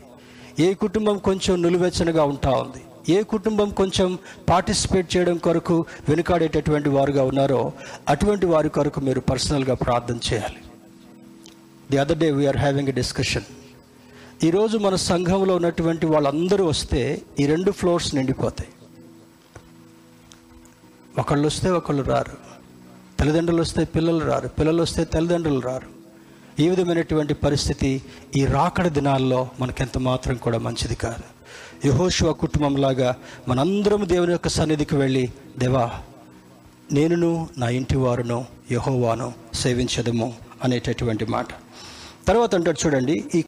ఏ కుటుంబం కొంచెం నిలువెచ్చనగా ఉంటా ఉంది? ఏ కుటుంబం కొంచెం పార్టిసిపేట్ చేయడం కొరకు వెనుకాడేటటువంటి వారుగా ఉన్నారో అటువంటి వారి కొరకు మీరు పర్సనల్గా ప్రార్థన చేయాలి. The other day we're having a discussion ఈరోజు మన సంఘంలో ఉన్నటువంటి వాళ్ళందరూ వస్తే ఈ రెండు ఫ్లోర్స్ నిండిపోతాయి. ఒకళ్ళు వస్తే ఒకళ్ళు రారు. తల్లిదండ్రులు వస్తే పిల్లలు రారు. పిల్లలు వస్తే తల్లిదండ్రులు రారు. ఈ విధమైనటువంటి పరిస్థితి ఈ రాకడ దినాల్లో మనకెంత మాత్రం కూడా మంచిది కాదు. యహోశివ కుటుంబంలాగా మనందరం దేవుని యొక్క సన్నిధికి వెళ్ళి దేవా నేనును నా ఇంటి వారును యహోవాను సేవించదము అనేటటువంటి మాట. తర్వాత అంటాడు చూడండి ఈ